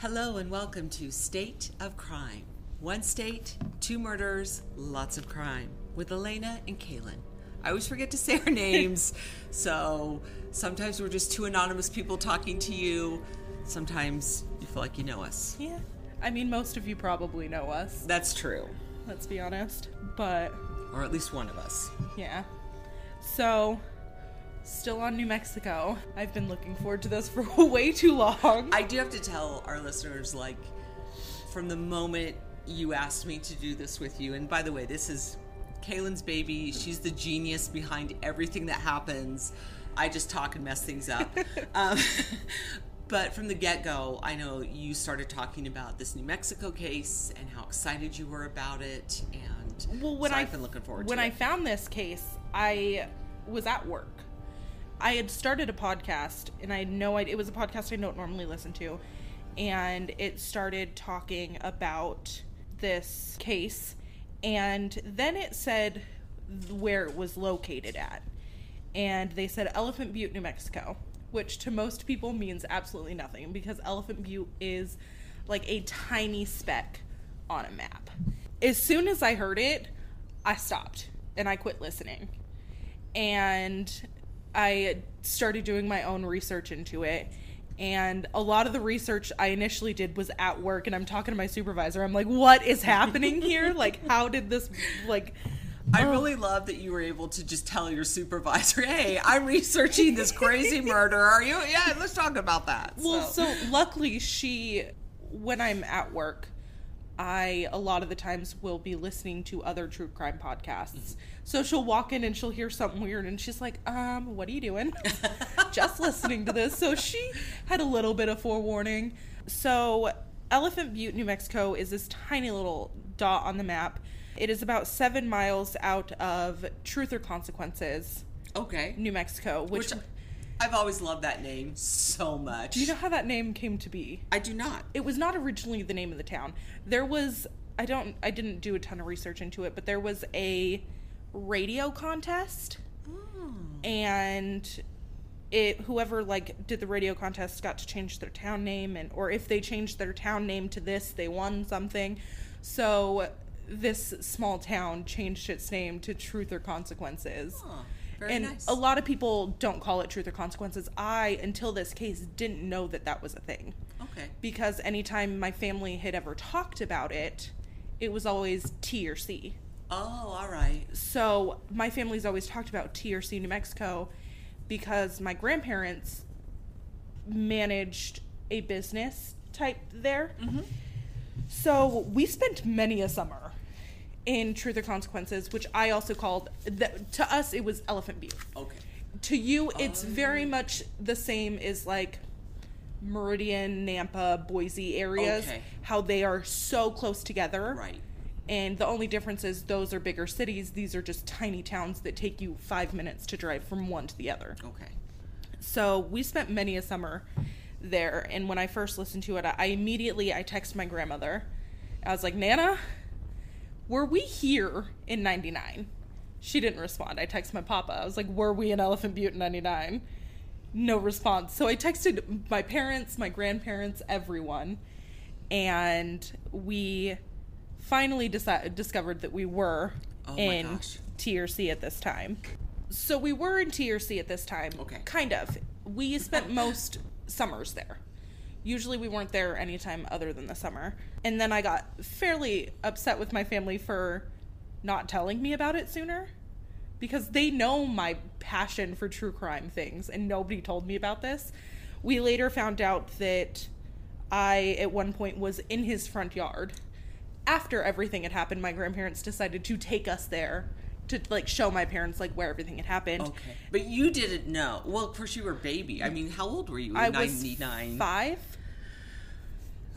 Hello and welcome to State of Crime. One state, two murders, lots of crime with Elena and Kalynne. I always forget to say our names, so sometimes we're just two anonymous people talking to you. Sometimes you feel like you know us. Yeah. I mean, most of you probably know us, That's true, let's be honest. But, or at least one of us. yeah. So, still on New Mexico. I've been looking forward to this for way too long. I do have to tell our listeners, like, from the moment you asked me to do this with you, and by the way, this is Kalynne's baby. She's the genius behind everything that happens. I just talk and mess things up. um, but from the get go, I know you started talking about this New Mexico case and how excited you were about it. And well, when so I've been looking forward to. when I it. found this case, I was at work. I had started a podcast, and I had no idea it was a podcast I don't normally listen to, and it started talking about this case, and then it said where it was located at, and they said Elephant Butte, New Mexico, which to most people means absolutely nothing because Elephant Butte is like a tiny speck on a map. As soon as I heard it, I stopped and I quit listening. And I started doing my own research into it. And a lot of the research I initially did was at work, and I'm talking to my supervisor. I'm like, what is happening here? like, how did this, like, I Oh. really love that you were able to just tell your supervisor, "Hey, I'm researching this crazy murder. Are you? Yeah, let's talk about that." Well, so luckily she when I'm at work, I a lot of the times will be listening to other true crime podcasts. So she'll walk in and she'll hear something weird and she's like, "Um, what are you doing?" Just listening to this. So she had a little bit of forewarning. So Elephant Butte, New Mexico is this tiny little dot on the map. It is about 7 miles out of Truth or Consequences, okay, New Mexico, which, which I've always loved that name so much. do you know how that name came to be? I do not. it was not originally the name of the town. There was I don't I didn't do a ton of research into it, but there was a radio contest hmm. and it whoever like did the radio contest got to change their town name and or if they changed their town name to this, they won something. So this small town changed its name to Truth or Consequences. Oh, very and nice. a lot of people don't call it truth or consequences. I, until this case, didn't know that that was a thing okay. because anytime my family had ever talked about it, it was always T or C. Oh, all right. So my family's always talked about T or C New Mexico because my grandparents managed a business type there. Mm-hmm. So we spent many a summer in Truth or Consequences, which I also called, that, to us, it was Elephant Butte Okay. to you it's um, very much the same as like meridian nampa boise areas Okay. how they are so close together Right. and the only difference is those are bigger cities these are just tiny towns that take you five minutes to drive from one to the other Okay. so we spent many a summer there and when i first listened to it i, I immediately i texted my grandmother i was like nana were we here in 99 she didn't respond i texted my papa i was like were we in elephant butte in 99 no response so i texted my parents my grandparents everyone and we finally discovered that we were Oh in gosh. T or C at this time. So we were in T or C at this time. Okay. Kind of. We spent most summers there. Usually we weren't there anytime other than the summer. And then I got fairly upset with my family for not telling me about it sooner because they know my passion for true crime things and nobody told me about this. We later found out that I, at one point, was in his front yard. After everything had happened, my grandparents decided to take us there to like show my parents like where everything had happened. Okay. But you didn't know. Well, of course you were a baby. I mean, how old were you? I was 99. five.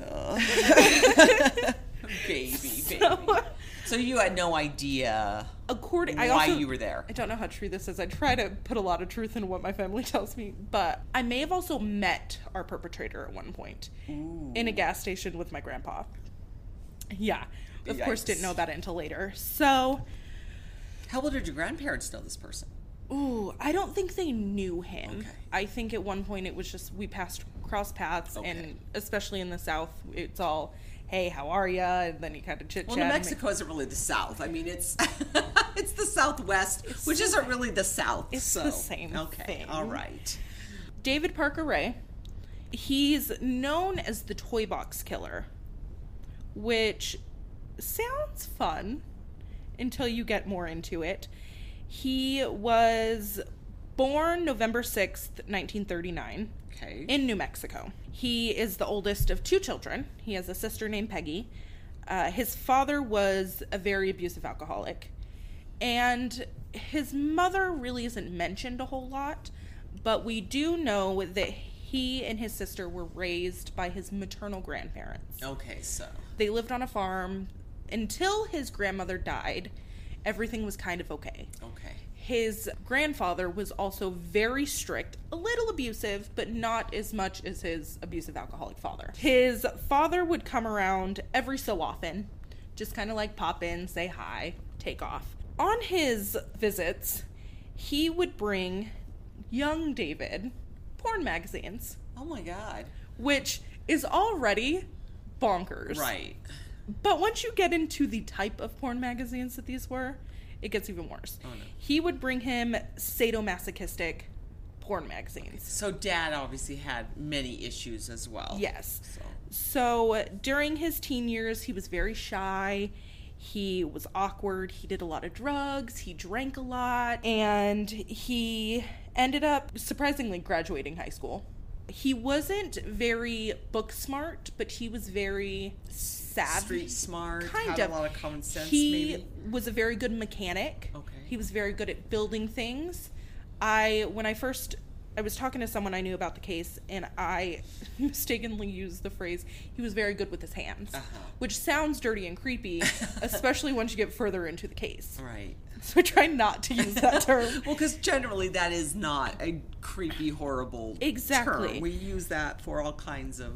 baby, baby. So, So you had no idea according, why I also you were there. I don't know how true this is. I try to put a lot of truth in what my family tells me, but I may have also met our perpetrator at one point in a gas station with my grandpa. Yeah. Of course, didn't know about it until later. So, How old did your grandparents know this person? Ooh, I don't think they knew him. Okay. I think at one point it was just we passed cross paths, Okay. and especially in the South, it's all, "Hey, how are ya?" And then you kind of chit chat. Well, New Mexico isn't really the South. I mean, it's it's the Southwest, which isn't really the South. It's so. the same Okay, thing. all right. David Parker Ray, he's known as the Toy Box Killer, which sounds fun until you get more into it. He was born November 6th, 1939, Okay. in New Mexico. He is the oldest of two children. He has a sister named Peggy. Uh, his father was a very abusive alcoholic. And his mother really isn't mentioned a whole lot, but we do know that he and his sister were raised by his maternal grandparents. okay, so They lived on a farm until his grandmother died. Everything was kind of okay. okay. His grandfather was also very strict, a little abusive, but not as much as his abusive alcoholic father. His father would come around every so often, just kind of like pop in, say hi, take off. On his visits, he would bring young David porn magazines, Oh my God. which is already bonkers. Right. But once you get into the type of porn magazines that these were, it gets even worse. Oh, no. He would bring him sadomasochistic porn magazines. So Dad obviously had many issues as well. Yes. So So during his teen years, he was very shy. He was awkward. He did a lot of drugs. He drank a lot. And he ended up surprisingly graduating high school. He wasn't very book smart, but he was very savvy. street smart, kind had of. a lot of common sense. he maybe. was a very good mechanic. Okay. He was very good at building things. I when I first I was talking to someone I knew about the case and I mistakenly used the phrase he was very good with his hands, Uh-huh. which sounds dirty and creepy, especially once you get further into the case. Right. So I try not to use that term. Well, because generally that is not a creepy, horrible Exactly. term. We use that for all kinds of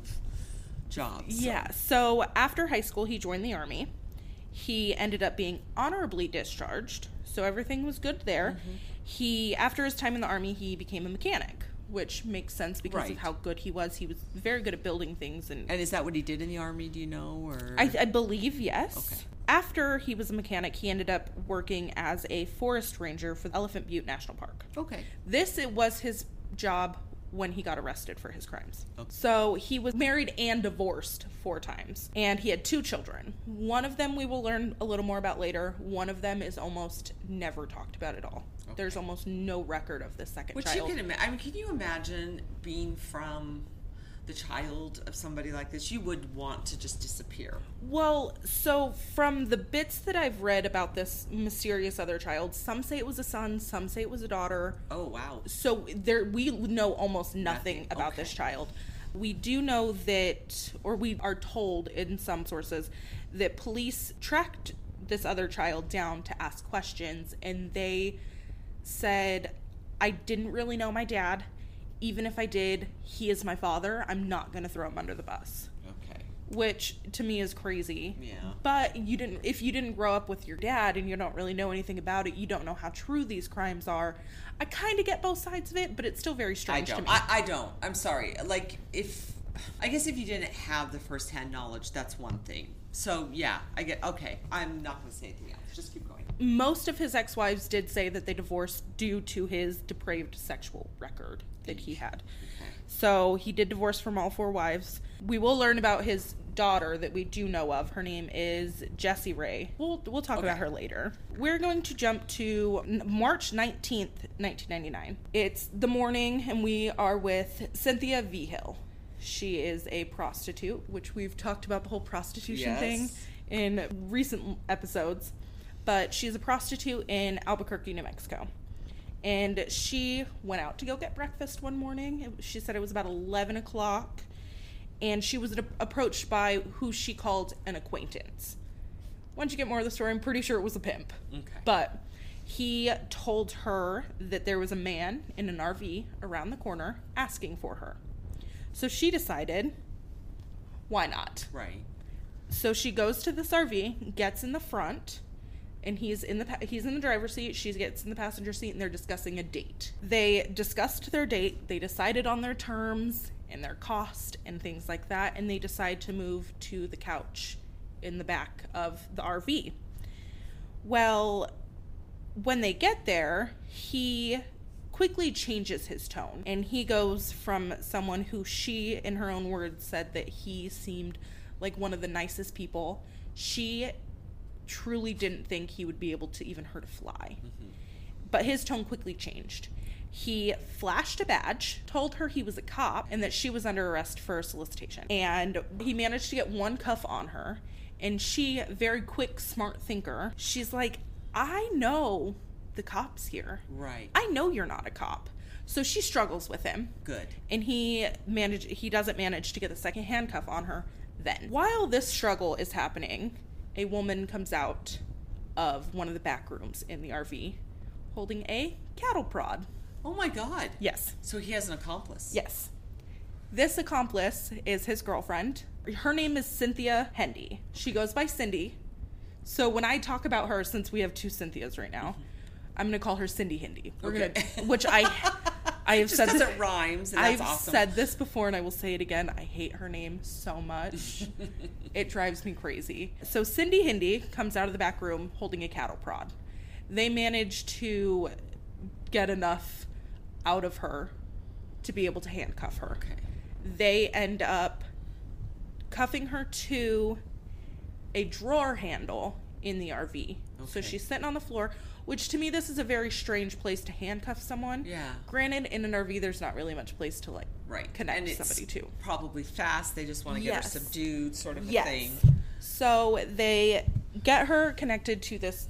jobs. Yeah. So after high school, he joined the army. He ended up being honorably discharged, so everything was good there. Mm-hmm. He, after his time in the army, he became a mechanic, which makes sense because Right. of how good he was. He was very good at building things, and And is that what he did in the army? Do you know? Or I, I believe yes. Okay. After he was a mechanic, he ended up working as a forest ranger for Elephant Butte National Park. okay. This it was his job when he got arrested for his crimes. Okay. So he was married and divorced four times, and he had two children. One of them we will learn a little more about later. One of them is almost never talked about at all. There's almost no record of the second Which child. you can imagine. I mean, can you imagine being from the child of somebody like this? You would want to just disappear. Well, so from the bits that I've read about this mysterious other child, some say it was a son, some say it was a daughter. Oh wow. So there we know almost nothing, Nothing, about this child. We do know that or we are told in some sources that police tracked this other child down to ask questions and they said I didn't really know my dad. Even if I did, he is my father. I'm not going to throw him under the bus Okay. which to me is crazy. Yeah. But you didn't if you didn't grow up with your dad and you don't really know anything about it, you don't know how true these crimes are. I kind of get both sides of it, but it's still very strange to don't. me. I, I don't. I'm sorry. Like if I guess if you didn't have the firsthand knowledge, that's one thing. So yeah, I get. Okay, I'm not going to say anything else. Just keep going. Most of his ex-wives did say that they divorced due to his depraved sexual record that he had. Okay. So he did divorce from all four wives. We will learn about his daughter that we do know of. Her name is Jessie Ray. We'll we'll talk about her later. We're going to jump to March 19th, 1999. It's the morning and we are with Cynthia Vigil. She is a prostitute, which we've talked about the whole prostitution Yes. thing in recent episodes. But she's a prostitute in Albuquerque, New Mexico and she went out to go get breakfast one morning. She said it was about 11 o'clock, and she was approached by who she called an acquaintance. Once you get more of the story, I'm pretty sure it was a pimp. Okay. But he told her that there was a man in an RV around the corner asking for her. So she decided, why not? Right. So she goes to this RV, gets in the front, and he's in the he's in the driver's seat. She gets in the passenger seat, and they're discussing a date. They discussed their date. They decided on their terms and their cost and things like that, and they decide to move to the couch in the back of the RV. Well, when they get there, he quickly changes his tone and he goes from someone who she, in her own words, said that he seemed like one of the nicest people. She truly didn't think he would be able to even hurt a fly. Mm-hmm. But his tone quickly changed. He flashed a badge, told her he was a cop, and that she was under arrest for solicitation. And he managed to get one cuff on her. And she, very quick, smart thinker, she's like, I know the cops here. Right. I know you're not a cop. So she struggles with him Good. and he manage he doesn't manage to get the second handcuff on her then while this struggle is happening a woman comes out of one of the back rooms in the rv holding a cattle prod. Oh my God. yes. So he has an accomplice. yes. This accomplice is his girlfriend. Her name is cynthia hendy. She goes by cindy. So when i talk about her since we have two cynthias right now mm-hmm. i'm going to call her cindy hendy. We're Okay. gonna which i i have said this- it rhymes. And I've awesome. said this before and I will say it again. I hate her name so much. it drives me crazy. So Cindy Hendy comes out of the back room holding a cattle prod. They manage to get enough out of her to be able to handcuff her. Okay. They end up cuffing her to a drawer handle in the RV. So she's sitting on the floor, which to me this is a very strange place to handcuff someone. Yeah. Granted, in an RV there's not really much place to like Right. connect and somebody to. Probably fast. They just want to get Yes. her subdued, sort of a Yes. thing. So they get her connected to this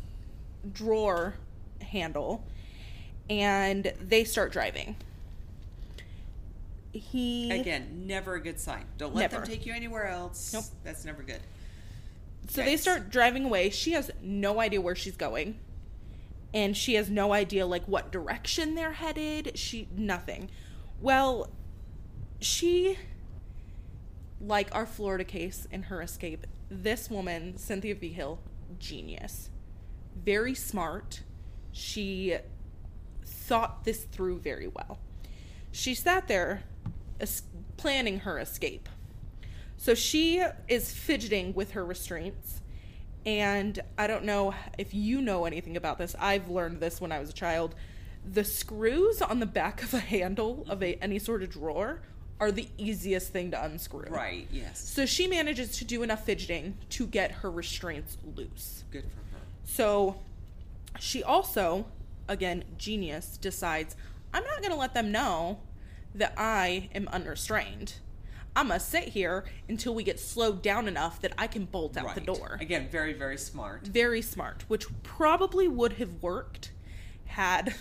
drawer handle and they start driving. He Again, never a good sign. Don't let Never. them take you anywhere else. Nope. That's never good. So Okay. they start driving away. She has no idea where she's going. And she has no idea like what direction they're headed. She nothing. Well, she like our Florida case in her escape, this woman, Cynthia Vigil, genius. Very smart. She thought this through very well. She sat there es- planning her escape. So she is fidgeting with her restraints. And I don't know if you know anything about this. I've learned this when I was a child. The screws on the back of a handle of a any sort of drawer are the easiest thing to unscrew. Right. Yes. So she manages to do enough fidgeting to get her restraints loose. Good for her. So she also, again, genius, decides I'm not going to let them know that I am unrestrained. I'm to sit here until we get slowed down enough that I can bolt out the door. Again, very, very smart. Very smart, which probably would have worked had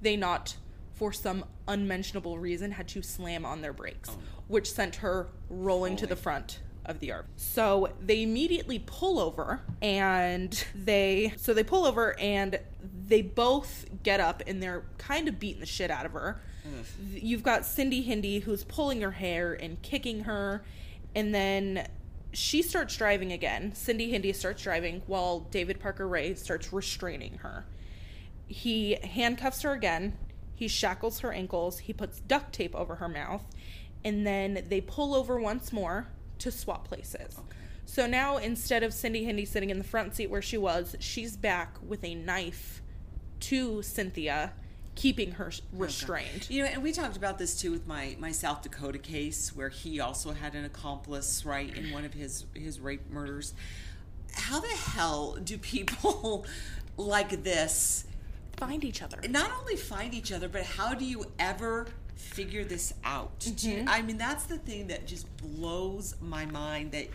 they not, for some unmentionable reason, had to slam on their brakes, Oh, which sent her rolling to the front of the RV. So they immediately pull over and they so they pull over and they both get up and they're kind of beating the shit out of her. Ugh. You've got Cindy Hendy who's pulling her hair and kicking her and then she starts driving again. Cindy Hendy starts driving while David Parker Ray starts restraining her. He handcuffs her again. He shackles her ankles. He puts duct tape over her mouth. And then they pull over once more to swap places. Okay. So now instead of Cindy Hendy sitting in the front seat where she was, she's back with a knife to Cynthia, keeping her restrained. You know, and we talked about this too with my my South Dakota case where he also had an accomplice, right, in one of his his rape murders. How the hell do people like this Find each other. not only find each other, but how do you ever figure this out? You- I mean, that's the thing that just blows my mind. That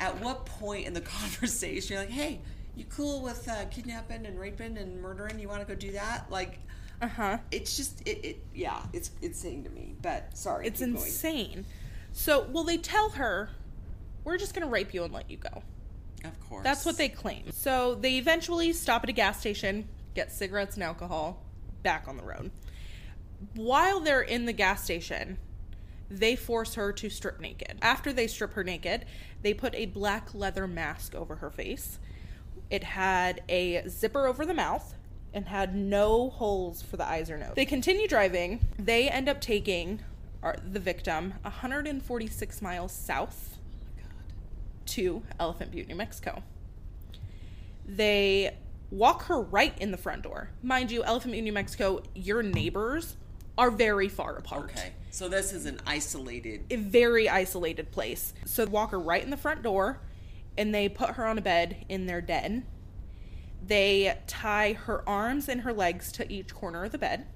at what point in the conversation you're like, "Hey, you cool with uh, kidnapping and raping and murdering? You want to go do that?" Like, Uh huh. it's just it, it yeah, it's insane to me. But sorry, It's keep going. insane. So, well, they tell her, we're just going to rape you and let you go. Of course, That's what they claim. So they eventually stop at a gas station, get cigarettes and alcohol, back on the road. While they're in the gas station, they force her to strip naked. After they strip her naked, they put a black leather mask over her face, It had a zipper over the mouth and had no holes for the eyes or nose. They continue driving. They end up taking our, the victim 146 miles south to Elephant Butte, New Mexico. They walk her right in the front door. Mind you, Elephant Butte, New Mexico, your neighbors are very far apart. Okay. So this is an isolated. A very isolated place. So they walk her right in the front door and they put her on a bed in their den. They tie her arms and her legs to each corner of the bed.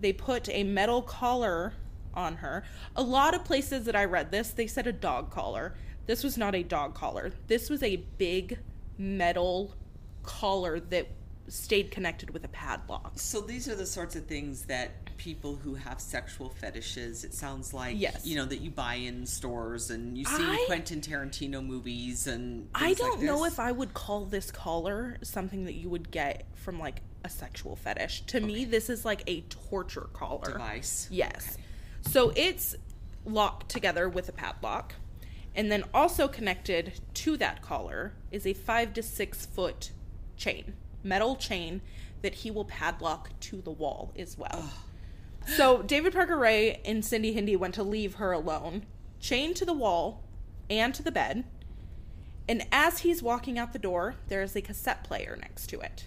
They put a metal collar on her. A lot of places that I read this, they said a dog collar. This was not a dog collar. This was a big metal collar that stayed connected with a padlock. So these are the sorts of things that people who have sexual fetishes, it sounds like, Yes. you know, that you buy in stores and you see I- Quentin Tarantino movies and. I don't like know if I would call this collar something that you would get from like a sexual fetish. To me, this is like a torture collar. device. Yes. Okay. So it's locked together with a padlock. And then also connected to that collar is a five to six foot chain, metal chain that he will padlock to the wall as well. So David Parker Ray and Cindy Hendy went to leave her alone, chained to the wall and to the bed. And as he's walking out the door, there is a cassette player next to it.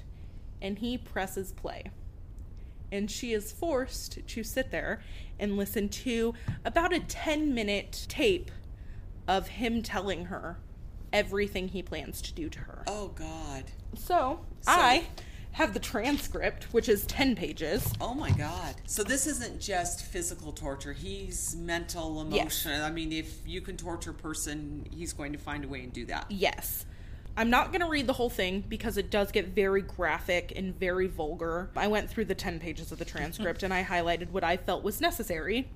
And he presses play and she is forced to sit there and listen to about a 10 minute tape of him telling her everything he plans to do to her. Oh, God. So, I have the transcript, which is 10 pages. Oh my God! So this isn't just physical torture; he's mental, Yes. emotional. I mean, if you can torture a person, he's going to find a way and do that. Yes. I'm not going to read the whole thing because it does get very graphic and very vulgar. I went through the 10 pages of the transcript and I highlighted what I felt was necessary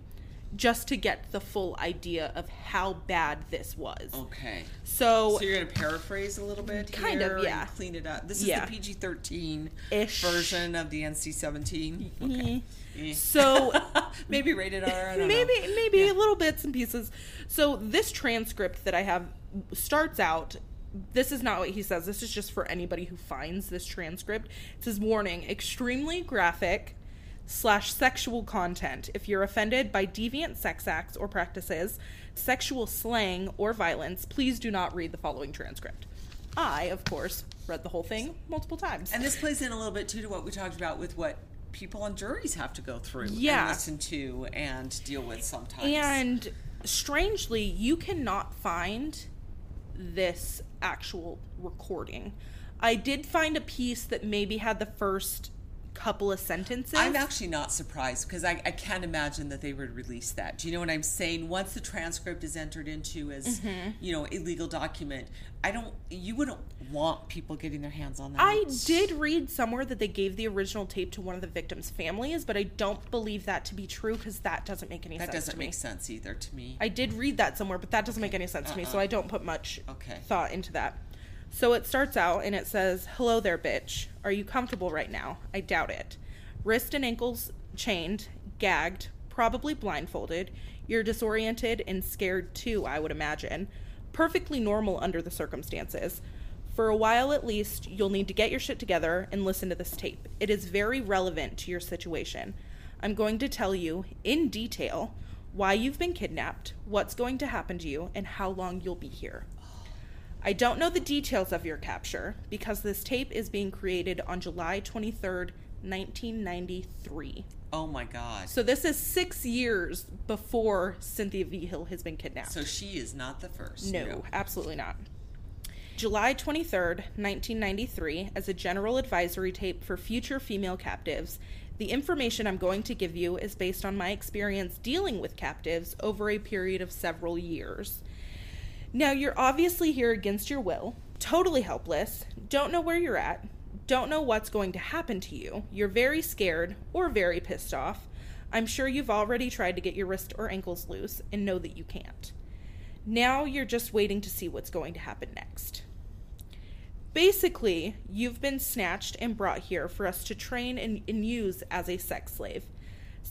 just to get the full idea of how bad this was. Okay. So, So you're going to paraphrase a little bit, Kind of, yeah. clean it up. This is Yeah. the PG-13 Ish. version of the NC-17. Okay. Eh. so maybe rated R. I don't maybe know. maybe little bits and pieces. So this transcript that I have starts out. This is not what he says. This is just for anybody who finds this transcript. It says warning: extremely graphic slash sexual content. If you're offended by deviant sex acts or practices, sexual slang or violence, please do not read the following transcript. I, of course, read the whole thing multiple times. And this plays in a little bit too to what we talked about with what people on juries have to go through Yeah. and listen to and deal with sometimes. And strangely, you cannot find this actual recording. I did find a piece that maybe had the first couple of sentences. I'm actually not surprised because I, I can't imagine that they would release that. Do you know what I'm saying? Once the transcript is entered into as Mm-hmm. you know a legal document, I don't. You wouldn't want people getting their hands on that. I did read somewhere that they gave the original tape to one of the victims' families, but I don't believe that to be true because that doesn't make any That sense That doesn't to me. make sense either to me. I did read that somewhere, but that doesn't make any sense to me, so Uh-uh. I don't put much Okay. thought into that. So it starts out and it says, Hello there, bitch. Are you comfortable right now? I doubt it. Wrist and ankles chained, gagged, probably blindfolded. You're disoriented and scared too, I would imagine. Perfectly normal under the circumstances. For a while at least, you'll need to get your shit together and listen to this tape. It is very relevant to your situation. I'm going to tell you, in detail, why you've been kidnapped, what's going to happen to you, and how long you'll be here. I don't know the details of your capture because this tape is being created on July 23rd, 1993. oh my god! So this is six years before Cynthia Vigil has been kidnapped. So she is not the first. No, absolutely not. July 23rd, 1993, as a general advisory tape for future female captives, the information I'm going to give you is based on my experience dealing with captives over a period of several years. Now, you're obviously here against your will, totally helpless, don't know where you're at, don't know what's going to happen to you. You're very scared or very pissed off. I'm sure you've already tried to get your wrist or ankles loose and know that you can't. Now you're just waiting to see what's going to happen next. Basically, you've been snatched and brought here for us to train and, and use as a sex slave.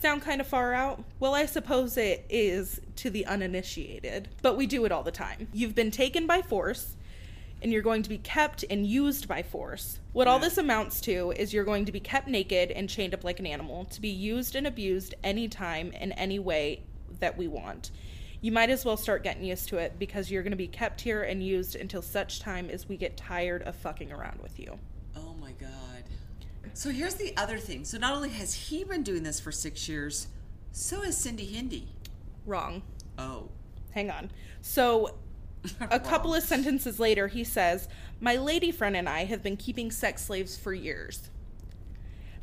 Sound kind of far out? Well, I suppose it is to the uninitiated, but we do it all the time. You've been taken by force. and you're going to be kept and used by force. What all this amounts to is you're going to be kept naked and chained up like an animal to be used and abused anytime in any way that we want. You might as well start getting used to it because you're going to be kept here and used until such time as we get tired of fucking around with you. Oh my god. So here's the other thing. So not only has he been doing this for six years, so has Cindy Hendy. Wrong. Oh. Hang on. So a couple of sentences later, he says, My lady friend and I have been keeping sex slaves for years.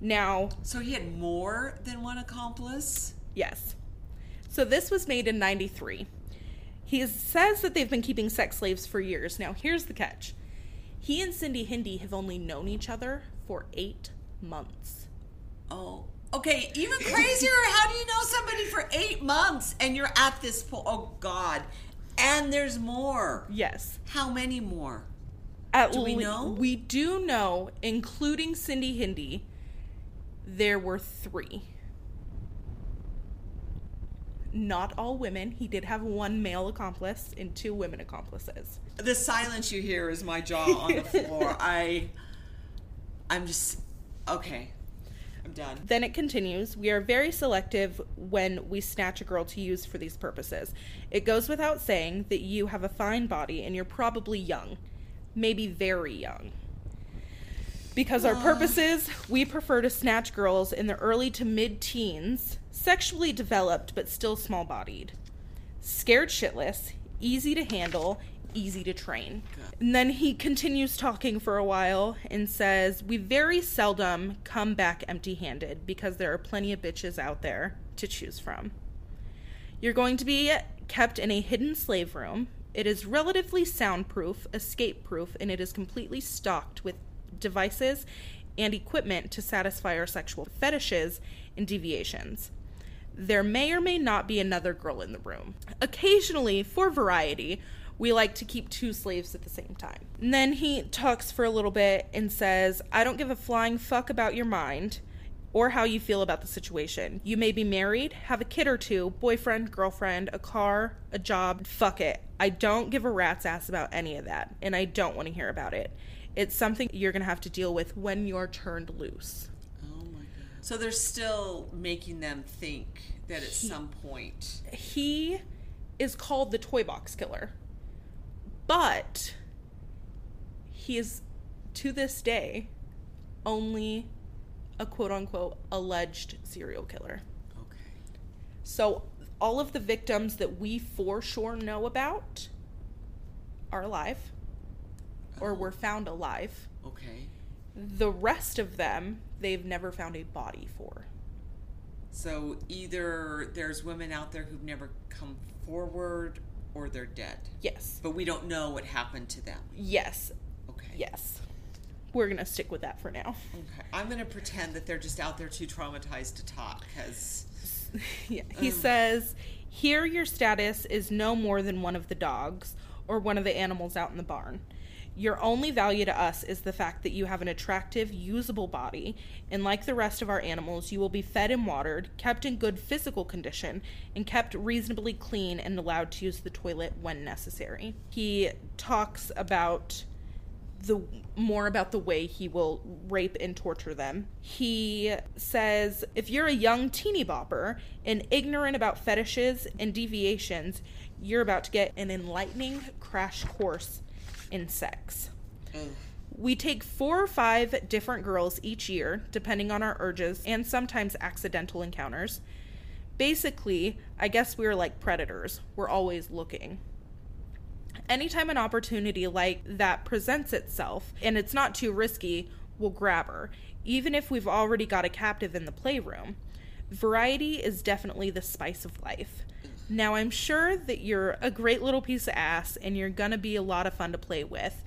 Now, So he had more than one accomplice? yes. So this was made in 93. He says that they've been keeping sex slaves for years. Now, here's the catch he and Cindy Hendy have only known each other for eight months. Oh. Okay, even crazier. How do you know somebody for eight months and you're at this point? Oh God. And there's more. Yes. How many more? At Do we le- know? We do know, including Cindy Hendy, there were three. Not all women. He did have one male accomplice and two women accomplices. The silence you hear is my jaw on the floor. I I'm just okay. I'm done. Then it continues We are very selective when we snatch a girl to use for these purposes. It goes without saying that you have a fine body and you're probably young, maybe very young. Because our purposes, we prefer to snatch girls in the early to mid teens, sexually developed but still small bodied, scared shitless, easy to handle, easy to train. And then he continues talking for a while and says, We very seldom come back empty handed because there are plenty of bitches out there to choose from. You're going to be kept in a hidden slave room. It is relatively soundproof, escape proof, and it is completely stocked with devices and equipment to satisfy our sexual fetishes and deviations. There may or may not be another girl in the room. Occasionally, for variety, we like to keep two slaves at the same time. And then he talks for a little bit and says, I don't give a flying fuck about your mind or how you feel about the situation. You may be married, have a kid or two, boyfriend, girlfriend, a car, a job. Fuck it. I don't give a rat's ass about any of that, and I don't want to hear about it. It's something you're going to have to deal with when you're turned loose. Oh my god. So they're still making them think that at some point He is called the Toy Box Killer, but he is, to this day, only a quote unquote alleged serial killer. Okay. So all of the victims that we for sure know about are alive or oh. were found alive. Okay. The rest of them they've never found a body for. So either there's women out there who've never come forward or they're dead. Yes. But we don't know what happened to them. Yes. Okay. Yes. We're going to stick with that for now. Okay. I'm going to pretend that they're just out there too traumatized to talk because yeah. He mm. says, Here your status is no more than one of the dogs or one of the animals out in the barn. Your only value to us is the fact that you have an attractive, usable body, and like the rest of our animals, you will be fed and watered, kept in good physical condition, and kept reasonably clean and allowed to use the toilet when necessary. He talks about the more about the way he will rape and torture them. He says if you're a young teeny bopper and ignorant about fetishes and deviations, you're about to get an enlightening crash course in sex. Mm. We take four or five different girls each year, depending on our urges and sometimes accidental encounters. Basically, I guess we're like predators. We're always looking anytime an opportunity like that presents itself and it's not too risky, we'll grab her, even if we've already got a captive in the playroom. Variety is definitely the spice of life. Now, I'm sure that you're a great little piece of ass and you're gonna be a lot of fun to play with,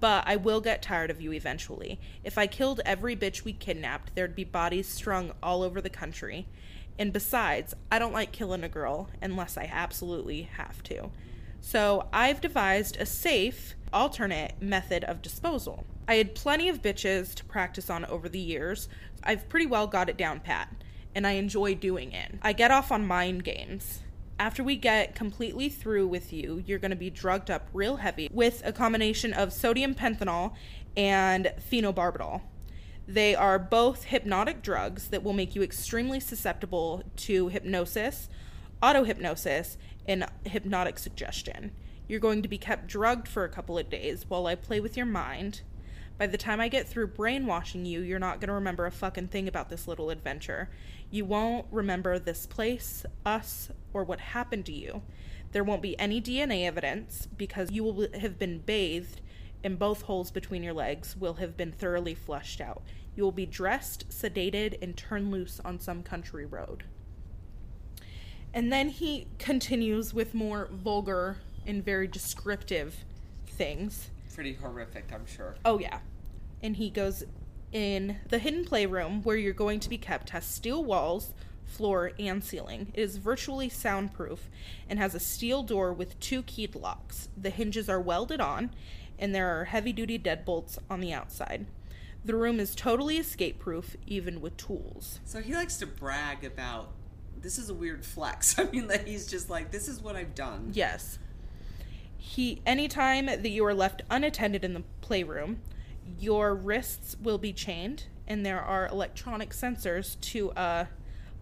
but I will get tired of you eventually. If I killed every bitch we kidnapped, there'd be bodies strung all over the country. And besides, I don't like killing a girl unless I absolutely have to. So I've devised a safe, alternate method of disposal. I had plenty of bitches to practice on over the years. I've pretty well got it down pat, and I enjoy doing it. I get off on mind games. After we get completely through with you, you're going to be drugged up real heavy with a combination of sodium pentothal and phenobarbital. They are both hypnotic drugs that will make you extremely susceptible to hypnosis, auto hypnosis, and hypnotic suggestion. You're going to be kept drugged for a couple of days while I play with your mind. By the time I get through brainwashing you, you're not going to remember a fucking thing about this little adventure. You won't remember this place, us, or what happened to you. There won't be any DNA evidence because you will have been bathed and both holes between your legs will have been thoroughly flushed out. You will be dressed, sedated, and turned loose on some country road. And then he continues with more vulgar and very descriptive things. Pretty horrific, I'm sure. Oh, yeah. And he goes in the hidden playroom where you're going to be kept has steel walls, floor, and ceiling. It is virtually soundproof and has a steel door with two keyed locks. The hinges are welded on, and there are heavy duty deadbolts on the outside. The room is totally escape proof, even with tools. So he likes to brag about this is a weird flex. I mean, that he's just like, this is what I've done. Yes. He anytime that you are left unattended in the playroom, your wrists will be chained and there are electronic sensors to uh,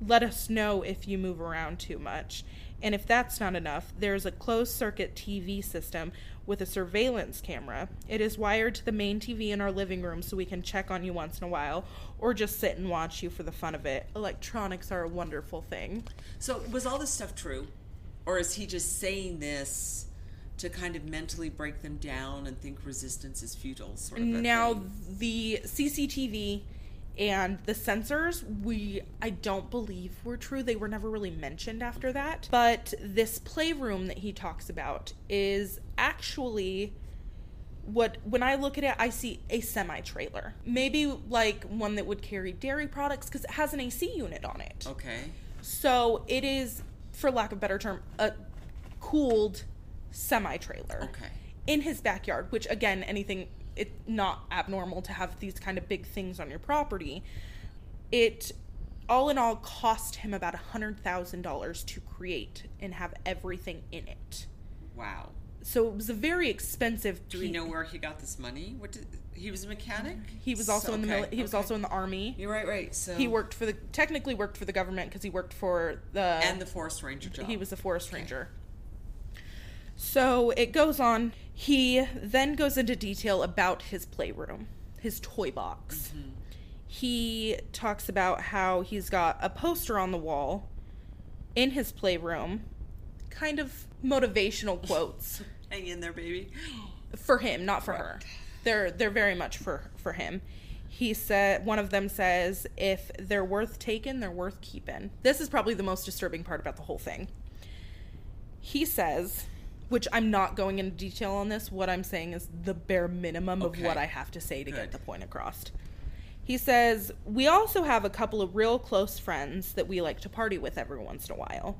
let us know if you move around too much. And if that's not enough, there's a closed circuit TV system with a surveillance camera. It is wired to the main TV in our living room so we can check on you once in a while or just sit and watch you for the fun of it. Electronics are a wonderful thing. So was all this stuff true? Or is he just saying this to kind of mentally break them down and think resistance is futile sort of now thing? the CCTV and the sensors we I don't believe were true. They were never really mentioned after that. But this playroom that he talks about is actually what when I look at it I see a semi trailer. Maybe like one that would carry dairy products cuz it has an AC unit on it. Okay. So it is for lack of a better term a cooled semi trailer Okay. in his backyard, which again, anything it's not abnormal to have these kind of big things on your property. It all in all cost him about a hundred thousand dollars to create and have everything in it. Wow. So it was a very expensive. Do we know where he got this money? What did, he was a mechanic? He was also So- in the okay, he was also in the army. You're right, right. So He worked for the technically worked for the government because he worked for the and the forest ranger job. He was a forest Okay. ranger. So it goes on. He then goes into detail about his playroom, his toy box. Mm-hmm. He talks about how he's got a poster on the wall in his playroom, kind of motivational quotes Hang in there, baby. for him, not for her. They're they're very much for for him. He said one of them says, "If they're worth taking, they're worth keeping." This is probably the most disturbing part about the whole thing. He says, which I'm not going into detail on this. What I'm saying is the bare minimum of what I have to say to Good. get the point across. He says, We also have a couple of real close friends that we like to party with every once in a while.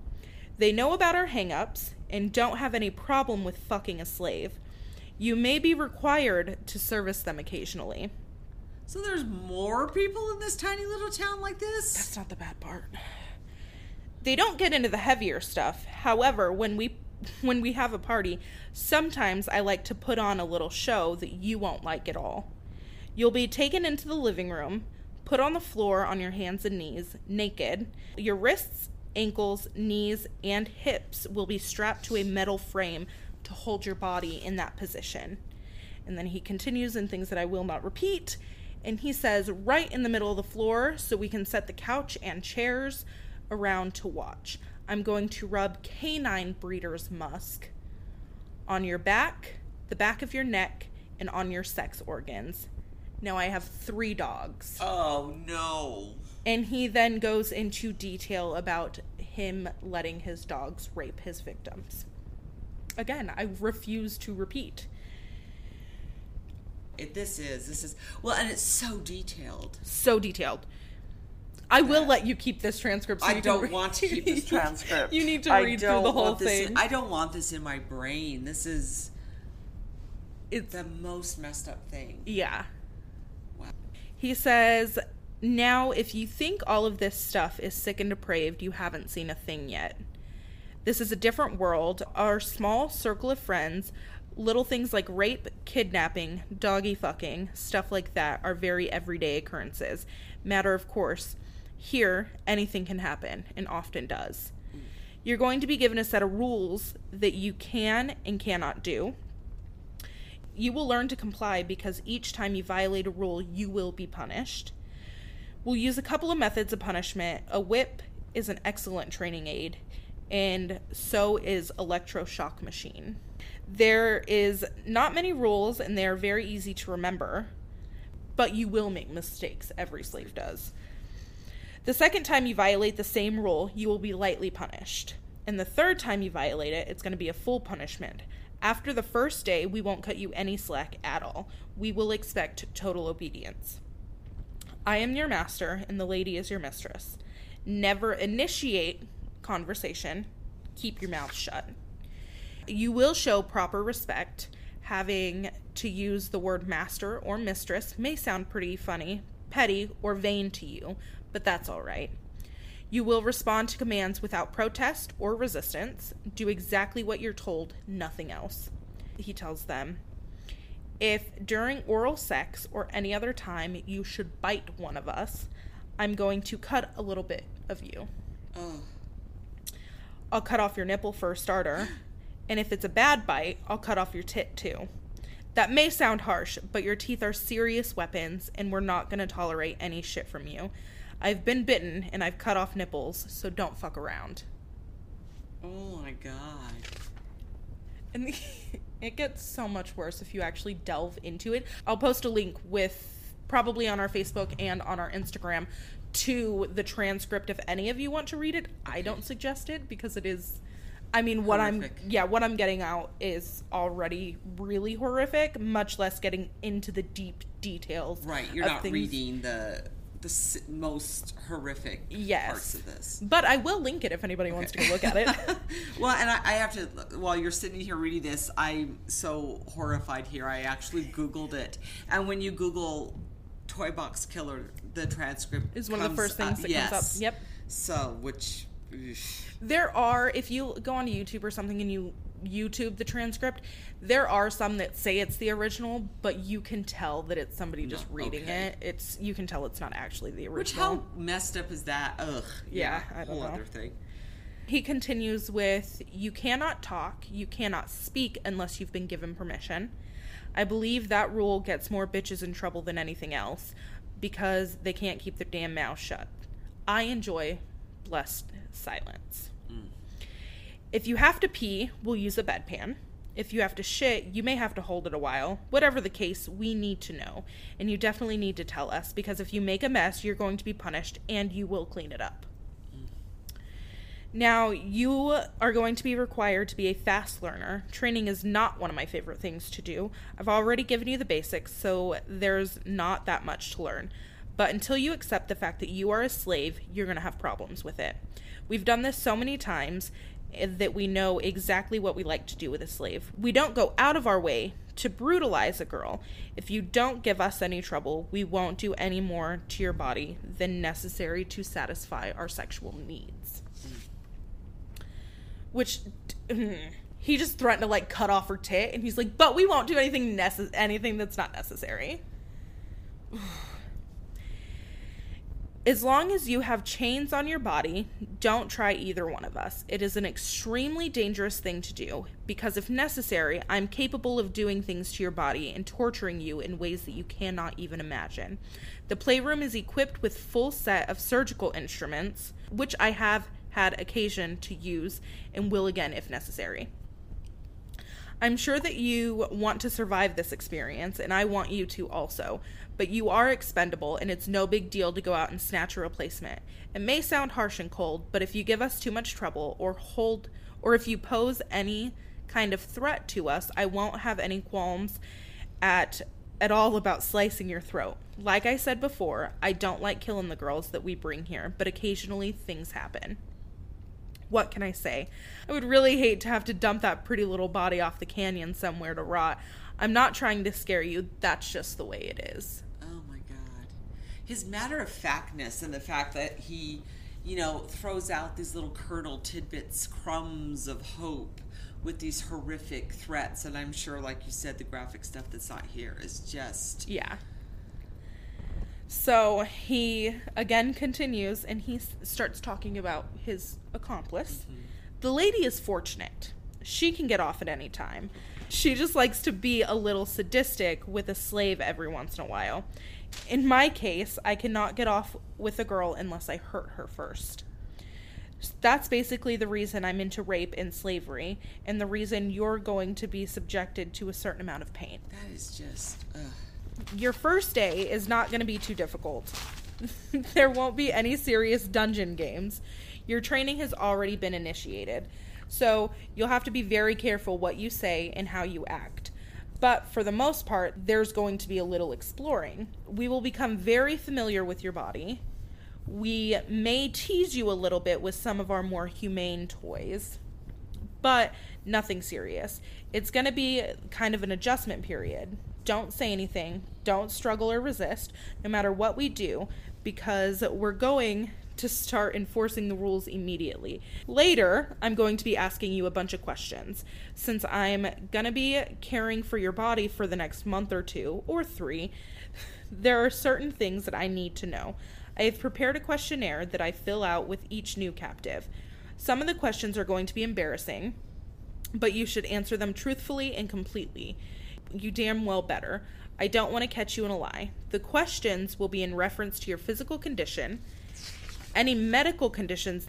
They know about our hangups and don't have any problem with fucking a slave. You may be required to service them occasionally. So there's more people in this tiny little town like this? That's not the bad part. They don't get into the heavier stuff. However, when we when we have a party, sometimes I like to put on a little show that you won't like at all. You'll be taken into the living room, put on the floor on your hands and knees, naked. Your wrists, ankles, knees, and hips will be strapped to a metal frame to hold your body in that position. And then he continues in things that I will not repeat. And he says, right in the middle of the floor, so we can set the couch and chairs around to watch. I'm going to rub canine breeder's musk on your back, the back of your neck, and on your sex organs. Now I have three dogs. Oh no. And he then goes into detail about him letting his dogs rape his victims. Again, I refuse to repeat. It, this is this is well, and it's so detailed. So detailed. I will Yeah. let you keep this transcript. So I you don't read- want to keep this transcript. You need to I read through the whole thing. in- I don't want this in my brain. This is it's the most messed up thing. yeah. Wow. He says, "Now, if you think all of this stuff is sick and depraved, you haven't seen a thing yet. This is a different world. Our small circle of friends, little things like rape, kidnapping, doggy fucking, stuff like that are very everyday occurrences. Matter of course. Here, anything can happen, and often does. You're going to be given a set of rules that you can and cannot do. You will learn to comply because each time you violate a rule, you will be punished. We'll use a couple of methods of punishment. A whip is an excellent training aid, and so is electroshock machine. There is not many rules, and they are very easy to remember, but you will make mistakes. Every slave does. The second time you violate the same rule, you will be lightly punished. And the third time you violate it, it's going to be a full punishment. After the first day, we won't cut you any slack at all. We will expect total obedience. I am your master, and the lady is your mistress. Never initiate conversation. Keep your mouth shut. You will show proper respect. Having to use the word master or mistress may sound pretty funny, petty, or vain to you, but that's all right. You will respond to commands without protest or resistance. Do exactly what you're told, nothing else. He tells them if during oral sex or any other time you should bite one of us, I'm going to cut a little bit of you. Oh. I'll cut off your nipple for a starter. And if it's a bad bite, I'll cut off your tit too. That may sound harsh, but your teeth are serious weapons, and we're not going to tolerate any shit from you. I've been bitten, and I've cut off nipples, so don't fuck around. Oh my god. And the, it gets so much worse if you actually delve into it. I'll post a link with probably on our Facebook and on our Instagram to the transcript if any of you want to read it. I don't suggest it because it is I mean what Horrific. I'm yeah, what I'm getting out is already really horrific, much less getting into the deep details. Right, you're not things- reading the the most horrific Yes. parts of this. But I will link it if anybody wants to go look at it. well, and I, I have to. While you're sitting here reading this, I'm so horrified here. I actually Googled it, and when you Google "toy box killer," the transcript Is one of the first things up- that yes. comes up. Yep. So, which. There are, if you go onto YouTube or something and you YouTube the transcript, there are some that say it's the original, but you can tell that it's somebody just No, reading okay. it. It's you can tell it's not actually the original. Which how messed up is that? Ugh. Yeah, I don't whole know. other thing. He continues with You cannot talk, you cannot speak unless you've been given permission. I believe that rule gets more bitches in trouble than anything else because they can't keep their damn mouth shut. I enjoy blessed silence. If you have to pee, we'll use a bedpan. If you have to shit, you may have to hold it a while. Whatever the case, we need to know. And you definitely need to tell us because if you make a mess, you're going to be punished and you will clean it up. Now, you are going to be required to be a fast learner. Training is not one of my favorite things to do. I've already given you the basics, so there's not that much to learn. But until you accept the fact that you are a slave, you're going to have problems with it. We've done this so many times that we know exactly what we like to do with a slave. We don't go out of our way to brutalize a girl. If you don't give us any trouble, we won't do any more to your body than necessary to satisfy our sexual needs which he just threatened to like cut off her tit and he's like but we won't do anything necess- anything that's not necessary as long as you have chains on your body don't try either one of us. It is an extremely dangerous thing to do because if necessary i'm capable of doing things to your body and torturing you in ways that you cannot even imagine. The playroom is equipped with full set of surgical instruments which i have had occasion to use and will again if necessary. I'm sure that you want to survive this experience, and I want you to also, but you are expendable, and it's no big deal to go out and snatch a replacement. It may sound harsh and cold, but if you give us too much trouble or hold, or if you pose any kind of threat to us, I won't have any qualms at at all about slicing your throat. Like I said before, I don't like killing the girls that we bring here, but occasionally things happen what can I say? I would really hate to have to dump that pretty little body off the canyon somewhere to rot. I'm not trying to scare you, that's just the way it is. Oh my god. His matter of factness and the fact that he you know, throws out these little kernel tidbits, crumbs of hope with these horrific threats. And I'm sure, like you said, the graphic stuff that's not here is just. Yeah. So he again continues and he s- starts talking about his accomplice. Mm-hmm. The lady is fortunate. She can get off at any time. She just likes to be a little sadistic with a slave every once in a while. In my case, I cannot get off with a girl unless I hurt her first. That's basically the reason I'm into rape and slavery, and the reason you're going to be subjected to a certain amount of pain That is just. Ugh. Your first day is not going to be too difficult. there won't be any serious dungeon games. Your training has already been initiated. So you'll have to be very careful what you say and how you act. But for the most part, there's going to be a little exploring. We will become very familiar with your body. We may tease you a little bit with some of our more humane toys but nothing serious. It's going to be kind of an adjustment period. Don't say anything. Don't struggle or resist, no matter what we do, because we're going to start enforcing the rules immediately. Later, I'm going to be asking you a bunch of questions. Since I'm going to be caring for your body for the next month or two, or three, there are certain things that I need to know. I have prepared a questionnaire that I fill out with each new captive. Some of the questions are going to be embarrassing, but you should answer them truthfully and completely. You damn well better. I don't want to catch you in a lie. The questions will be in reference to your physical condition, any medical conditions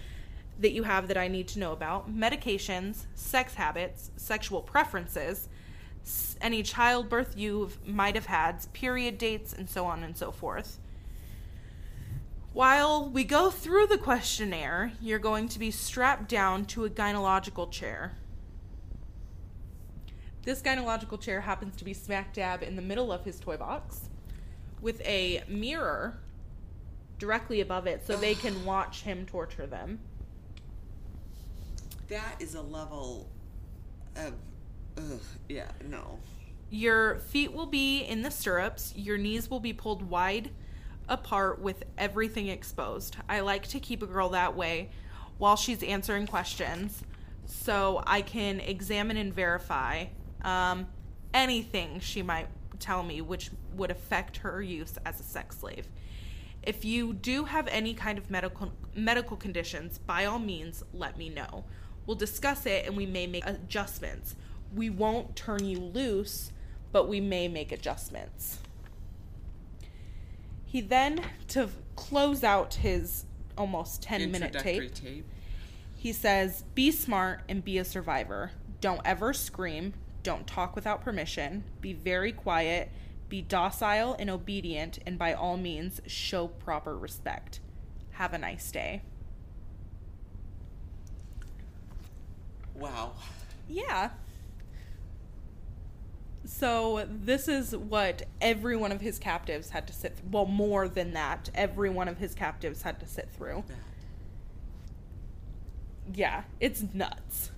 that you have that I need to know about, medications, sex habits, sexual preferences, any childbirth you might have had, period dates, and so on and so forth. While we go through the questionnaire, you're going to be strapped down to a gynecological chair. This gynecological chair happens to be smack dab in the middle of his toy box with a mirror directly above it so they can watch him torture them. That is a level of. Ugh. Yeah, no. Your feet will be in the stirrups, your knees will be pulled wide apart with everything exposed. I like to keep a girl that way while she's answering questions so I can examine and verify um, anything she might tell me which would affect her use as a sex slave. If you do have any kind of medical medical conditions, by all means let me know. We'll discuss it and we may make adjustments. We won't turn you loose, but we may make adjustments. He then, to close out his almost 10 minute tape, tape. he says, Be smart and be a survivor. Don't ever scream. Don't talk without permission. Be very quiet. Be docile and obedient. And by all means, show proper respect. Have a nice day. Wow. Yeah. So this is what every one of his captives had to sit. well, more than that, every one of his captives had to sit through. Yeah, it's nuts.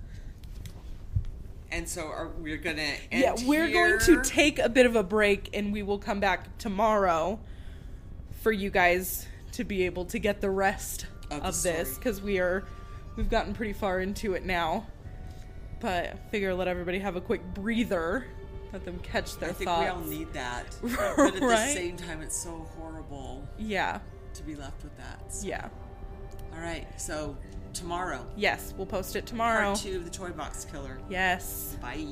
And so are we're gonna end yeah, we're going to take a bit of a break, and we will come back tomorrow for you guys to be able to get the rest Of of, the this because we are we've gotten pretty far into it now. But I figure let everybody have a quick breather, let them catch their I think thoughts. we all need that. but at the same time, it's so horrible yeah, to be left with that. So- yeah, All right. So tomorrow, yes, we'll post it tomorrow. part two of the Toy Box Killer. Yes. Bye.